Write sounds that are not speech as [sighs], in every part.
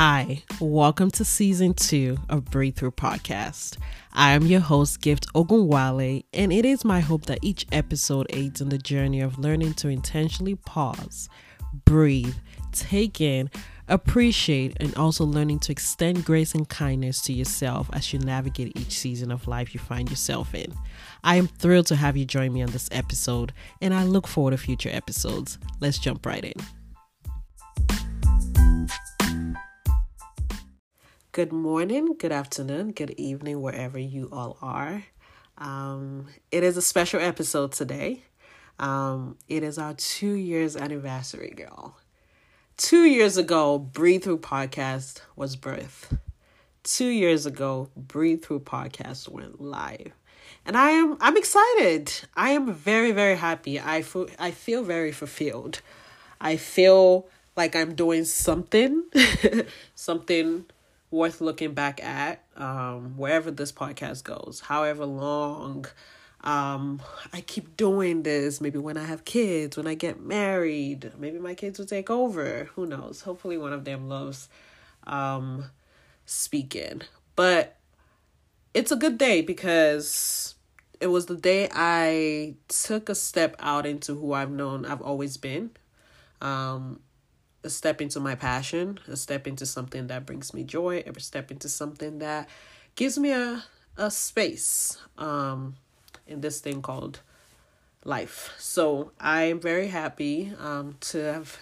Hi, welcome to season two of Breathe Through Podcast. I am your host, Gift Ogunwale, and it is my hope that each episode aids in the journey of learning to intentionally pause, breathe, take in, appreciate, and also learning to extend grace and kindness to yourself as you navigate each season of life you find yourself in. I am thrilled to have you join me on this episode, and I look forward to future episodes. Let's jump right in. Good morning, good afternoon, good evening, wherever you all are. Um, it is a special episode today. Um, it is our two years anniversary, girl. Two years ago, Breathe Through Podcast was birth. Two years ago, Breathe Through Podcast went live. And I am I'm excited. I am very, very happy. I feel I feel very fulfilled. I feel like I'm doing something, [laughs] something worth looking back at um, wherever this podcast goes, however long. Um, I keep doing this. Maybe when I have kids, when I get married, maybe my kids will take over. Who knows? Hopefully, one of them loves um, speaking. But it's a good day because it was the day I took a step out into who I've known I've always been. Um, a step into my passion, a step into something that brings me joy, a step into something that gives me a, a space um, in this thing called life. So I'm very happy um, to have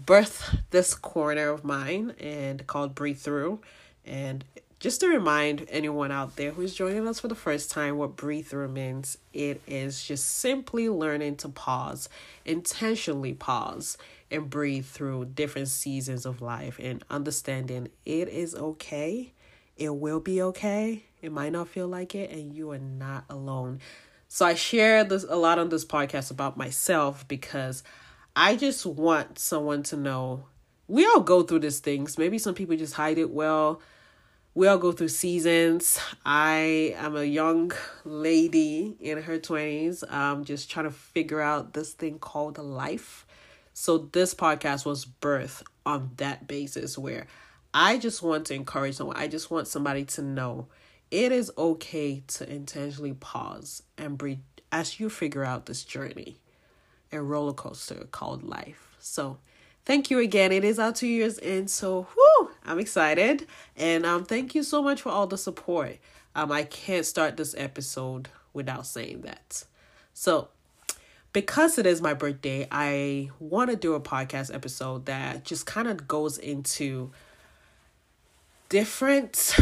birthed this corner of mine and called Breathe Through. And just to remind anyone out there who's joining us for the first time what breathe through means, it is just simply learning to pause, intentionally pause, and breathe through different seasons of life and understanding it is okay. It will be okay. It might not feel like it, and you are not alone. So I share this a lot on this podcast about myself because I just want someone to know we all go through these things. Maybe some people just hide it well. We all go through seasons. I am a young lady in her 20s, um, just trying to figure out this thing called life. So this podcast was birthed on that basis where I just want to encourage someone. I just want somebody to know it is okay to intentionally pause and breathe as you figure out this journey, a roller coaster called life. So thank you again. It is our two years in, so whoo, I'm excited. And um thank you so much for all the support. Um I can't start this episode without saying that. So because it is my birthday, I want to do a podcast episode that just kind of goes into different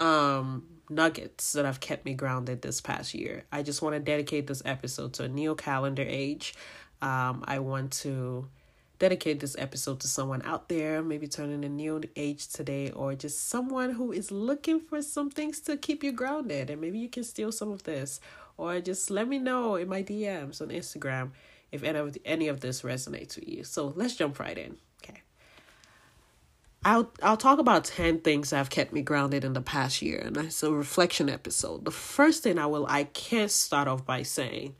um nuggets that have kept me grounded this past year. I just want to dedicate this episode to a new calendar age. Um, I want to dedicate this episode to someone out there, maybe turning a new age today, or just someone who is looking for some things to keep you grounded. And maybe you can steal some of this, or just let me know in my DMs on Instagram if any of any of this resonates with you. So let's jump right in. Okay. I'll I'll talk about 10 things that have kept me grounded in the past year and it's a reflection episode. The first thing I will I can't start off by saying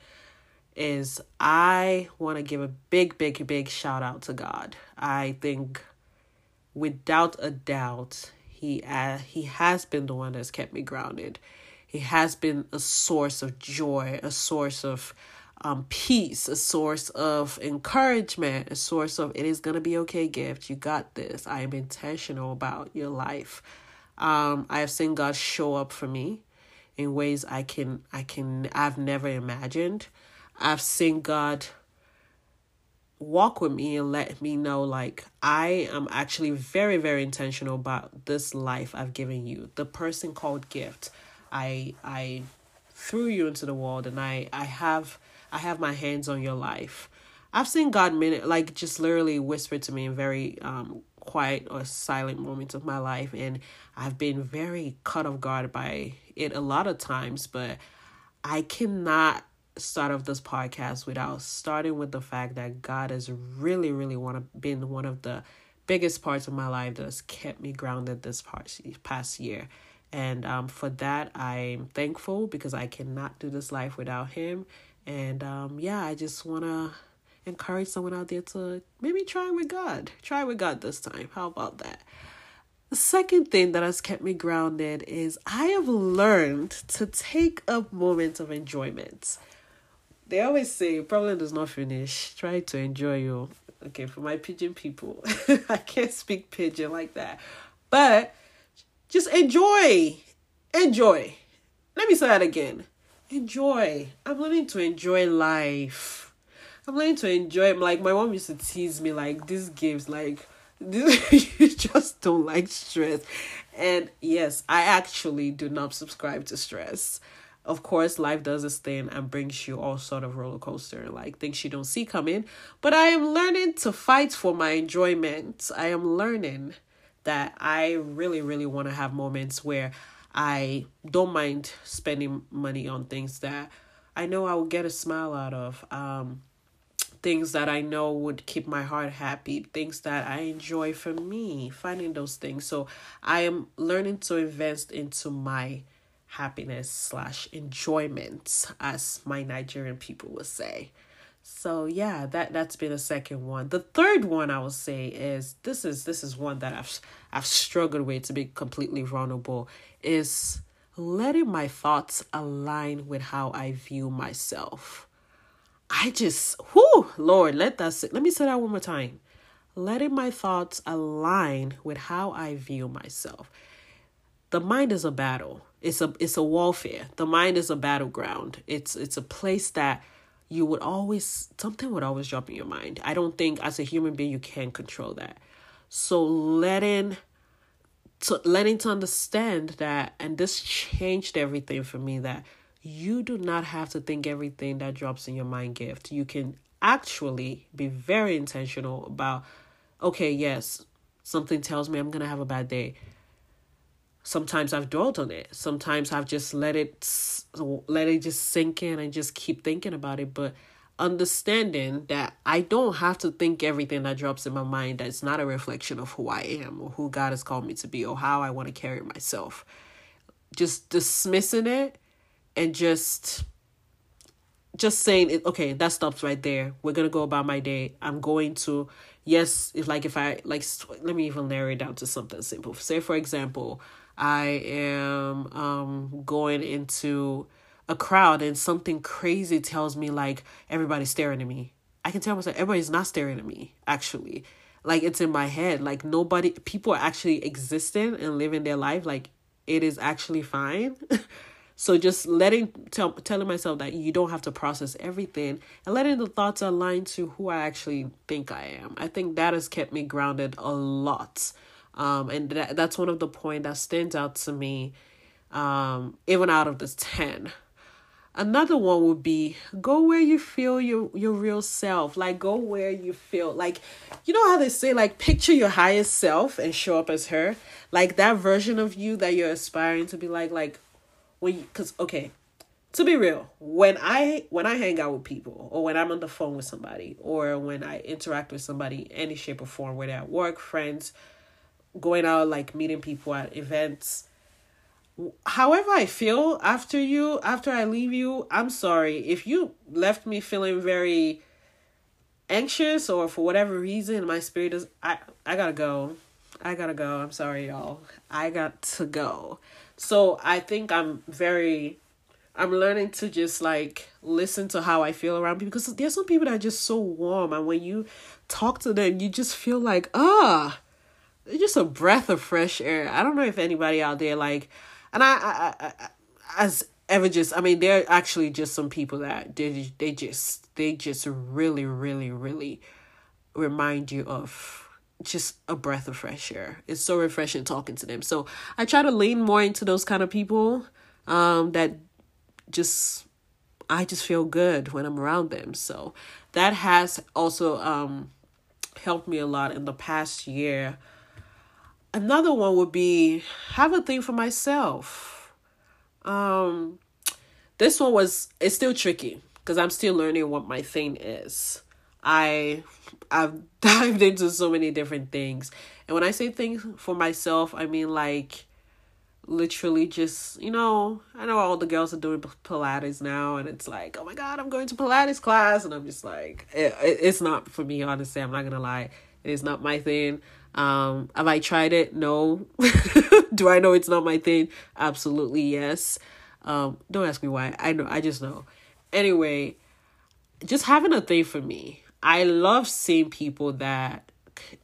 is I want to give a big big big shout out to God. I think without a doubt he uh, he has been the one that's kept me grounded he has been a source of joy, a source of um, peace, a source of encouragement, a source of it is going to be okay, gift. You got this. I am intentional about your life. Um, I have seen God show up for me in ways I can I can I've never imagined. I've seen God walk with me and let me know like I am actually very very intentional about this life I've given you. The person called gift. I I threw you into the world and I I have I have my hands on your life. I've seen God minute like just literally whisper to me in very um quiet or silent moments of my life and I've been very caught off guard by it a lot of times, but I cannot start off this podcast without starting with the fact that God has really, really one of, been one of the biggest parts of my life that has kept me grounded this past past year. And um, for that, I'm thankful because I cannot do this life without him. And um, yeah, I just want to encourage someone out there to maybe try with God. Try with God this time. How about that? The second thing that has kept me grounded is I have learned to take a moment of enjoyment. They always say problem does not finish. Try to enjoy your okay for my pidgin people. [laughs] I can't speak pidgin like that. But just enjoy. Enjoy. Let me say that again. Enjoy. I'm learning to enjoy life. I'm learning to enjoy like my mom used to tease me like these games like this [laughs] you just don't like stress. And yes, I actually do not subscribe to stress. Of course, life does this thing and brings you all sort of roller coaster, like things you don't see coming. But I am learning to fight for my enjoyment. I am learning that I really, really want to have moments where I don't mind spending money on things that I know I will get a smile out of. Um, things that I know would keep my heart happy, things that I enjoy for me, finding those things. So I am learning to invest into my happiness slash enjoyment, as my Nigerian people would say. So yeah, that that's been a second one. The third one I will say is this is this is one that I've I've struggled with to be completely vulnerable is letting my thoughts align with how I view myself. I just, whoo, Lord, let that sit. Let me say that one more time. Letting my thoughts align with how I view myself. The mind is a battle. It's a it's a warfare. The mind is a battleground. It's it's a place that you would always something would always drop in your mind. I don't think as a human being you can control that. So letting to letting to understand that and this changed everything for me that you do not have to think everything that drops in your mind gift. You can actually be very intentional about okay, yes, something tells me I'm going to have a bad day. Sometimes I've dwelt on it. Sometimes I've just let it let it just sink in and just keep thinking about it, but understanding that I don't have to think everything that drops in my mind that's not a reflection of who I am or who God has called me to be or how I want to carry myself. Just dismissing it and just just saying it okay that stops right there we're gonna go about my day i'm going to yes if like if i like let me even narrow it down to something simple say for example i am um going into a crowd and something crazy tells me like everybody's staring at me. I can tell myself everybody's not staring at me actually. Like it's in my head. Like nobody people are actually existing and living their life. Like it is actually fine. [laughs] So just letting tell, telling myself that you don't have to process everything and letting the thoughts align to who I actually think I am. I think that has kept me grounded a lot. Um, and that, that's one of the point that stands out to me um, even out of the 10 another one would be go where you feel your your real self. Like go where you feel like you know how they say like picture your highest self and show up as her? Like that version of you that you're aspiring to be like like when because okay to be real when i when i hang out with people or when i'm on the phone with somebody or when i interact with somebody any shape or form whether at work friends going out like meeting people at events. However i feel after you after i leave you i'm sorry. If you left me feeling very anxious or for whatever reason my spirit is i i gotta go. I gotta go. I'm sorry y'all. I got to go. So I think I'm very I'm learning to just like listen to how I feel around people. Because there's some people that are just so warm and when you talk to them you just feel like ah they're just a breath of fresh air. I don't know if anybody out there like and I, I, I, I as ever just I mean there are actually just some people that they they just they just really really really remind you of just a breath of fresh air. It's so refreshing talking to them. So I try to lean more into those kind of people um, that just I just feel good when I'm around them. So that has also um, helped me a lot in the past year. Another one would be have a thing for myself. Um, this one was it's still tricky because I'm still learning what my thing is. I I've [laughs] dived into so many different things. And when I say things for myself, I mean like literally just, you know, I know all the girls are doing Pilates now and it's like, oh my God, I'm going to Pilates class. And I'm just like, it, it's not for me, honestly. I'm not going to lie. It is not my thing. Um, have I tried it? No. [laughs] Do I know it's not my thing? Absolutely yes. Um, don't ask me why. I know. I just know. Anyway, just having a thing for me. I love seeing people that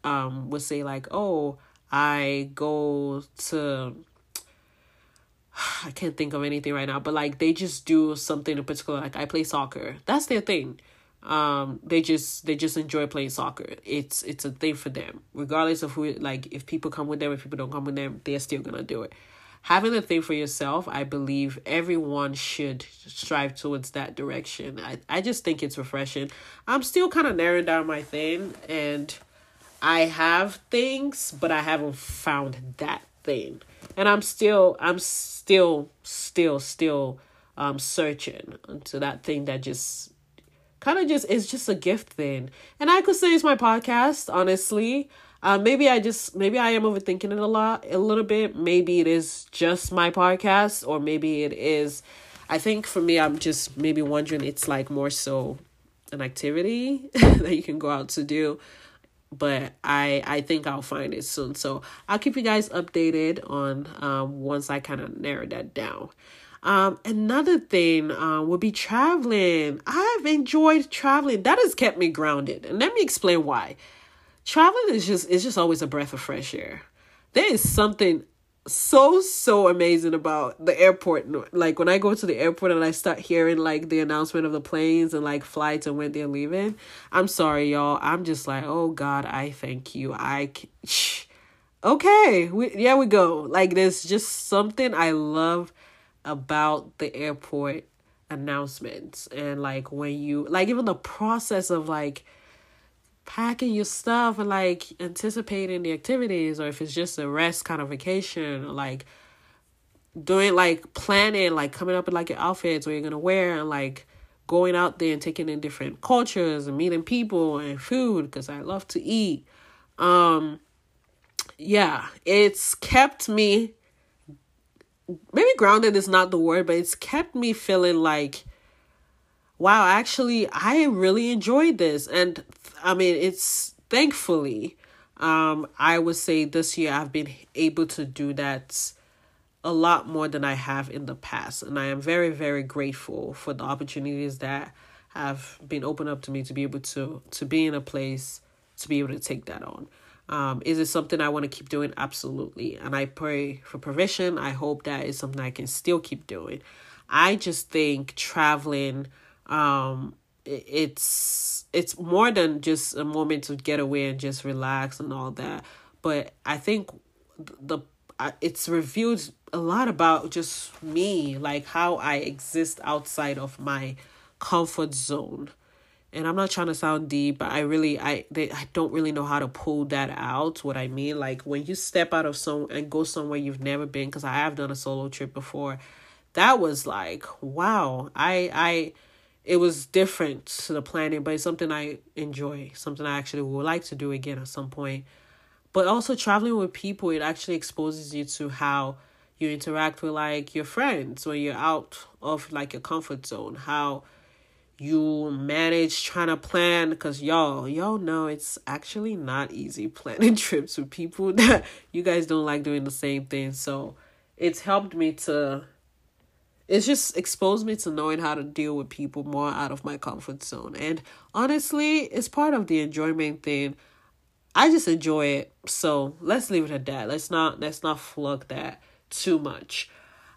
um would say like, "Oh, I go to [sighs] I can't think of anything right now, but like they just do something in particular. Like I play soccer. That's their thing. Um, they just they just enjoy playing soccer. It's it's a thing for them, regardless of who. Like if people come with them, if people don't come with them, they're still gonna do it. Having a thing for yourself, I believe everyone should strive towards that direction. I I just think it's refreshing. I'm still kind of narrowing down my thing, and I have things, but I haven't found that thing and i'm still i'm still still still um searching into that thing that just kind of just it's just a gift thing and i could say it's my podcast honestly uh, maybe i just maybe i am overthinking it a lot a little bit maybe it is just my podcast or maybe it is i think for me i'm just maybe wondering it's like more so an activity [laughs] that you can go out to do but I I think I'll find it soon. So I'll keep you guys updated on um once I kind of narrow that down. Um, another thing uh, would be traveling. I've enjoyed traveling. That has kept me grounded, and let me explain why. Traveling is just it's just always a breath of fresh air. There is something so so amazing about the airport like when i go to the airport and i start hearing like the announcement of the planes and like flights and when they're leaving i'm sorry y'all i'm just like oh god i thank you i okay we, yeah we go like there's just something i love about the airport announcements and like when you like even the process of like packing your stuff and like anticipating the activities or if it's just a rest kind of vacation or like doing like planning like coming up with like your outfits what you're gonna wear and like going out there and taking in different cultures and meeting people and food because i love to eat. Um yeah it's kept me maybe grounded is not the word but it's kept me feeling like wow actually i really enjoyed this and I mean, it's thankfully, um, I would say this year I've been able to do that a lot more than I have in the past. And I am very, very grateful for the opportunities that have been opened up to me to be able to to be in a place to be able to take that on. Um, is it something I want to keep doing? Absolutely. And I pray for provision. I hope that is something I can still keep doing. I just think traveling um it's it's more than just a moment to get away and just relax and all that but i think the it's revealed a lot about just me like how i exist outside of my comfort zone and i'm not trying to sound deep but i really i they, i don't really know how to pull that out what i mean like when you step out of some and go somewhere you've never been because i have done a solo trip before that was like wow i i it was different to the planning, but it's something I enjoy, something I actually would like to do again at some point. But also traveling with people, it actually exposes you to how you interact with like your friends when you're out of like your comfort zone, how you manage trying to plan because y'all y'all know it's actually not easy planning [laughs] trips with people [laughs] that you guys don't like doing the same thing so it's helped me to it's just exposed me to knowing how to deal with people more out of my comfort zone. And honestly, it's part of the enjoyment thing. I just enjoy it. So let's leave it at that. Let's not let's not flug that too much.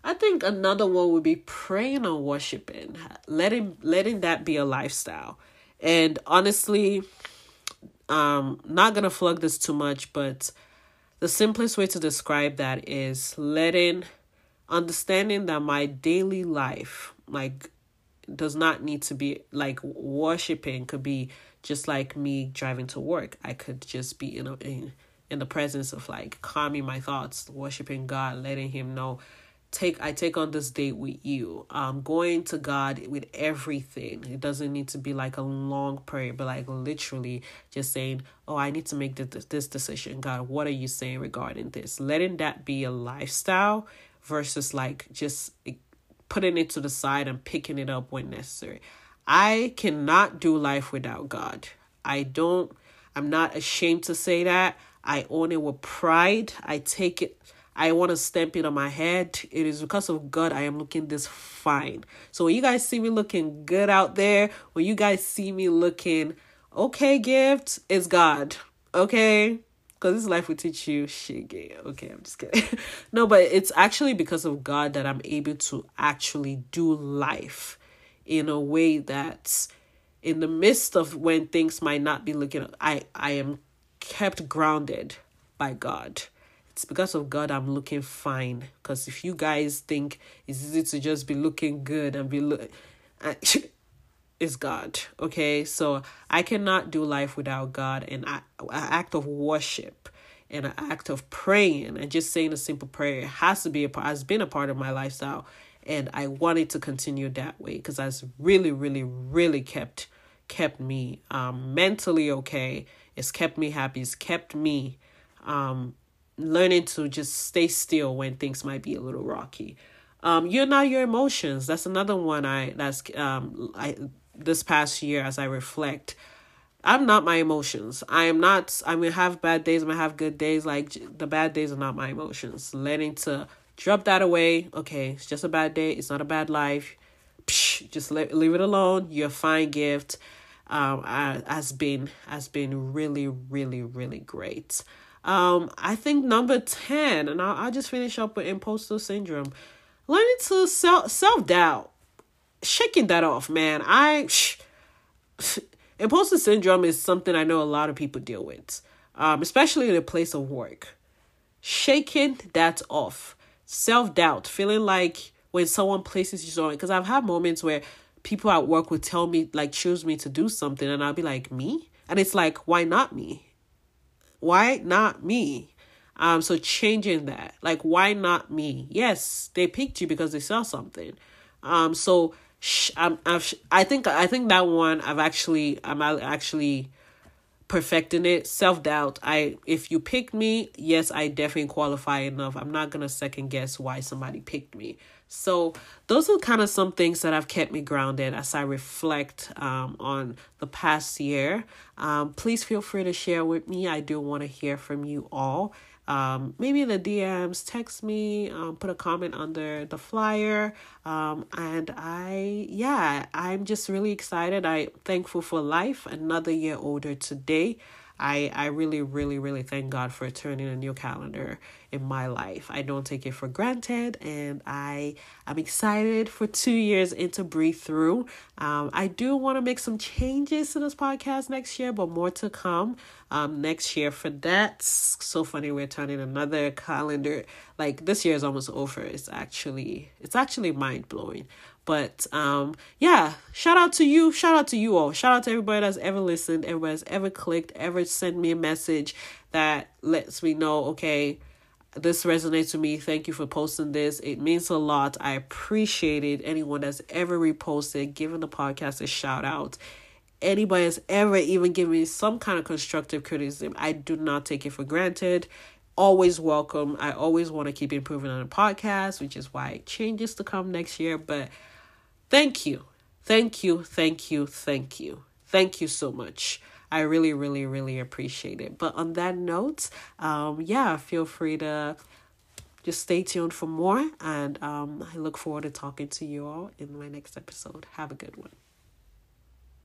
I think another one would be praying and worshiping. Letting letting that be a lifestyle. And honestly, um not gonna flug this too much, but the simplest way to describe that is letting understanding that my daily life like does not need to be like worshiping could be just like me driving to work i could just be in a, in in the presence of like calming my thoughts worshiping god letting him know take i take on this date with you um going to god with everything it doesn't need to be like a long prayer but like literally just saying oh i need to make this, this decision god what are you saying regarding this letting that be a lifestyle versus like just putting it to the side and picking it up when necessary. I cannot do life without God. I don't, I'm not ashamed to say that. I own it with pride. I take it. I want to stamp it on my head. It is because of God I am looking this fine. So when you guys see me looking good out there, when you guys see me looking okay, gift, it's God. Okay? Because this life will teach you shit. Gay. Okay, I'm just kidding. [laughs] no, but it's actually because of God that I'm able to actually do life in a way that's in the midst of when things might not be looking I I am kept grounded by God. It's because of God I'm looking fine. Because if you guys think it's easy to just be looking good and be look, [laughs] it's God. Okay, so I cannot do life without God, and I, an act of worship and an act of praying and just saying a simple prayer has to be a part. Has been a part of my lifestyle, and I wanted to continue that way because that's really, really, really kept kept me um, mentally okay. It's kept me happy. It's kept me um, learning to just stay still when things might be a little rocky. Um, you're not your emotions. That's another one I that's um I this past year as I reflect. I'm not my emotions. I am not. I mean, have bad days. I'm gonna have good days. Like the bad days are not my emotions. Learning to drop that away. Okay, it's just a bad day. It's not a bad life. Psh, just let, leave it alone. You're a fine gift um, I, has been has been really really really great. Um, I think number ten, and I'll, I'll just finish up with imposter syndrome. Learning to self self doubt, shaking that off, man. I sh- [sighs] imposter syndrome is something I know a lot of people deal with, um, especially in a place of work. Shaking that off, self doubt, feeling like when someone places you on, because I've had moments where people at work would tell me like choose me to do something and I'll be like me and it's like why not me why not me? Um so changing that like why not me? Yes they picked you because they saw something. Um so sh- I'm, I've, I think I think that one I've actually I'm actually perfecting it. Self-doubt i if you picked me yes i definitely qualify enough. I'm not gonna second guess why somebody picked me so those are kind of some things that have kept me grounded as i reflect um, on the past year um, please feel free to share with me i do want to hear from you all um, maybe in the DMs, text me, um, put a comment under the flyer. Um, and I, yeah, I'm just really excited. I thankful for life. Another year older today. I, I really, really, really thank God for turning a new calendar in my life. I don't take it for granted, and I I'm excited for two years into Breathe Through. Um, I do want to make some changes to this podcast next year, but more to come um next year for that. So funny, we're turning another calendar. Like this year is almost over. It's actually it's actually mind blowing. But um, yeah, shout out to you. Shout out to you all. Shout out to everybody that's ever listened, everybody that's ever clicked, ever sent me a message that lets me know, okay, this resonates with me. Thank you for posting this. It means a lot. I appreciate it. Anyone that's ever reposted, giving the podcast a shout out. Anybody that's ever even given me some kind of constructive criticism, I do not take it for granted always welcome. I always want to keep improving on the podcast, which is why changes to come next year. But Thank you. Thank you. Thank you. Thank you. Thank you so much. I really, really, really appreciate it. But on that note, um, yeah, feel free to just stay tuned for more. And um, I look forward to talking to you all in my next episode. Have a good one.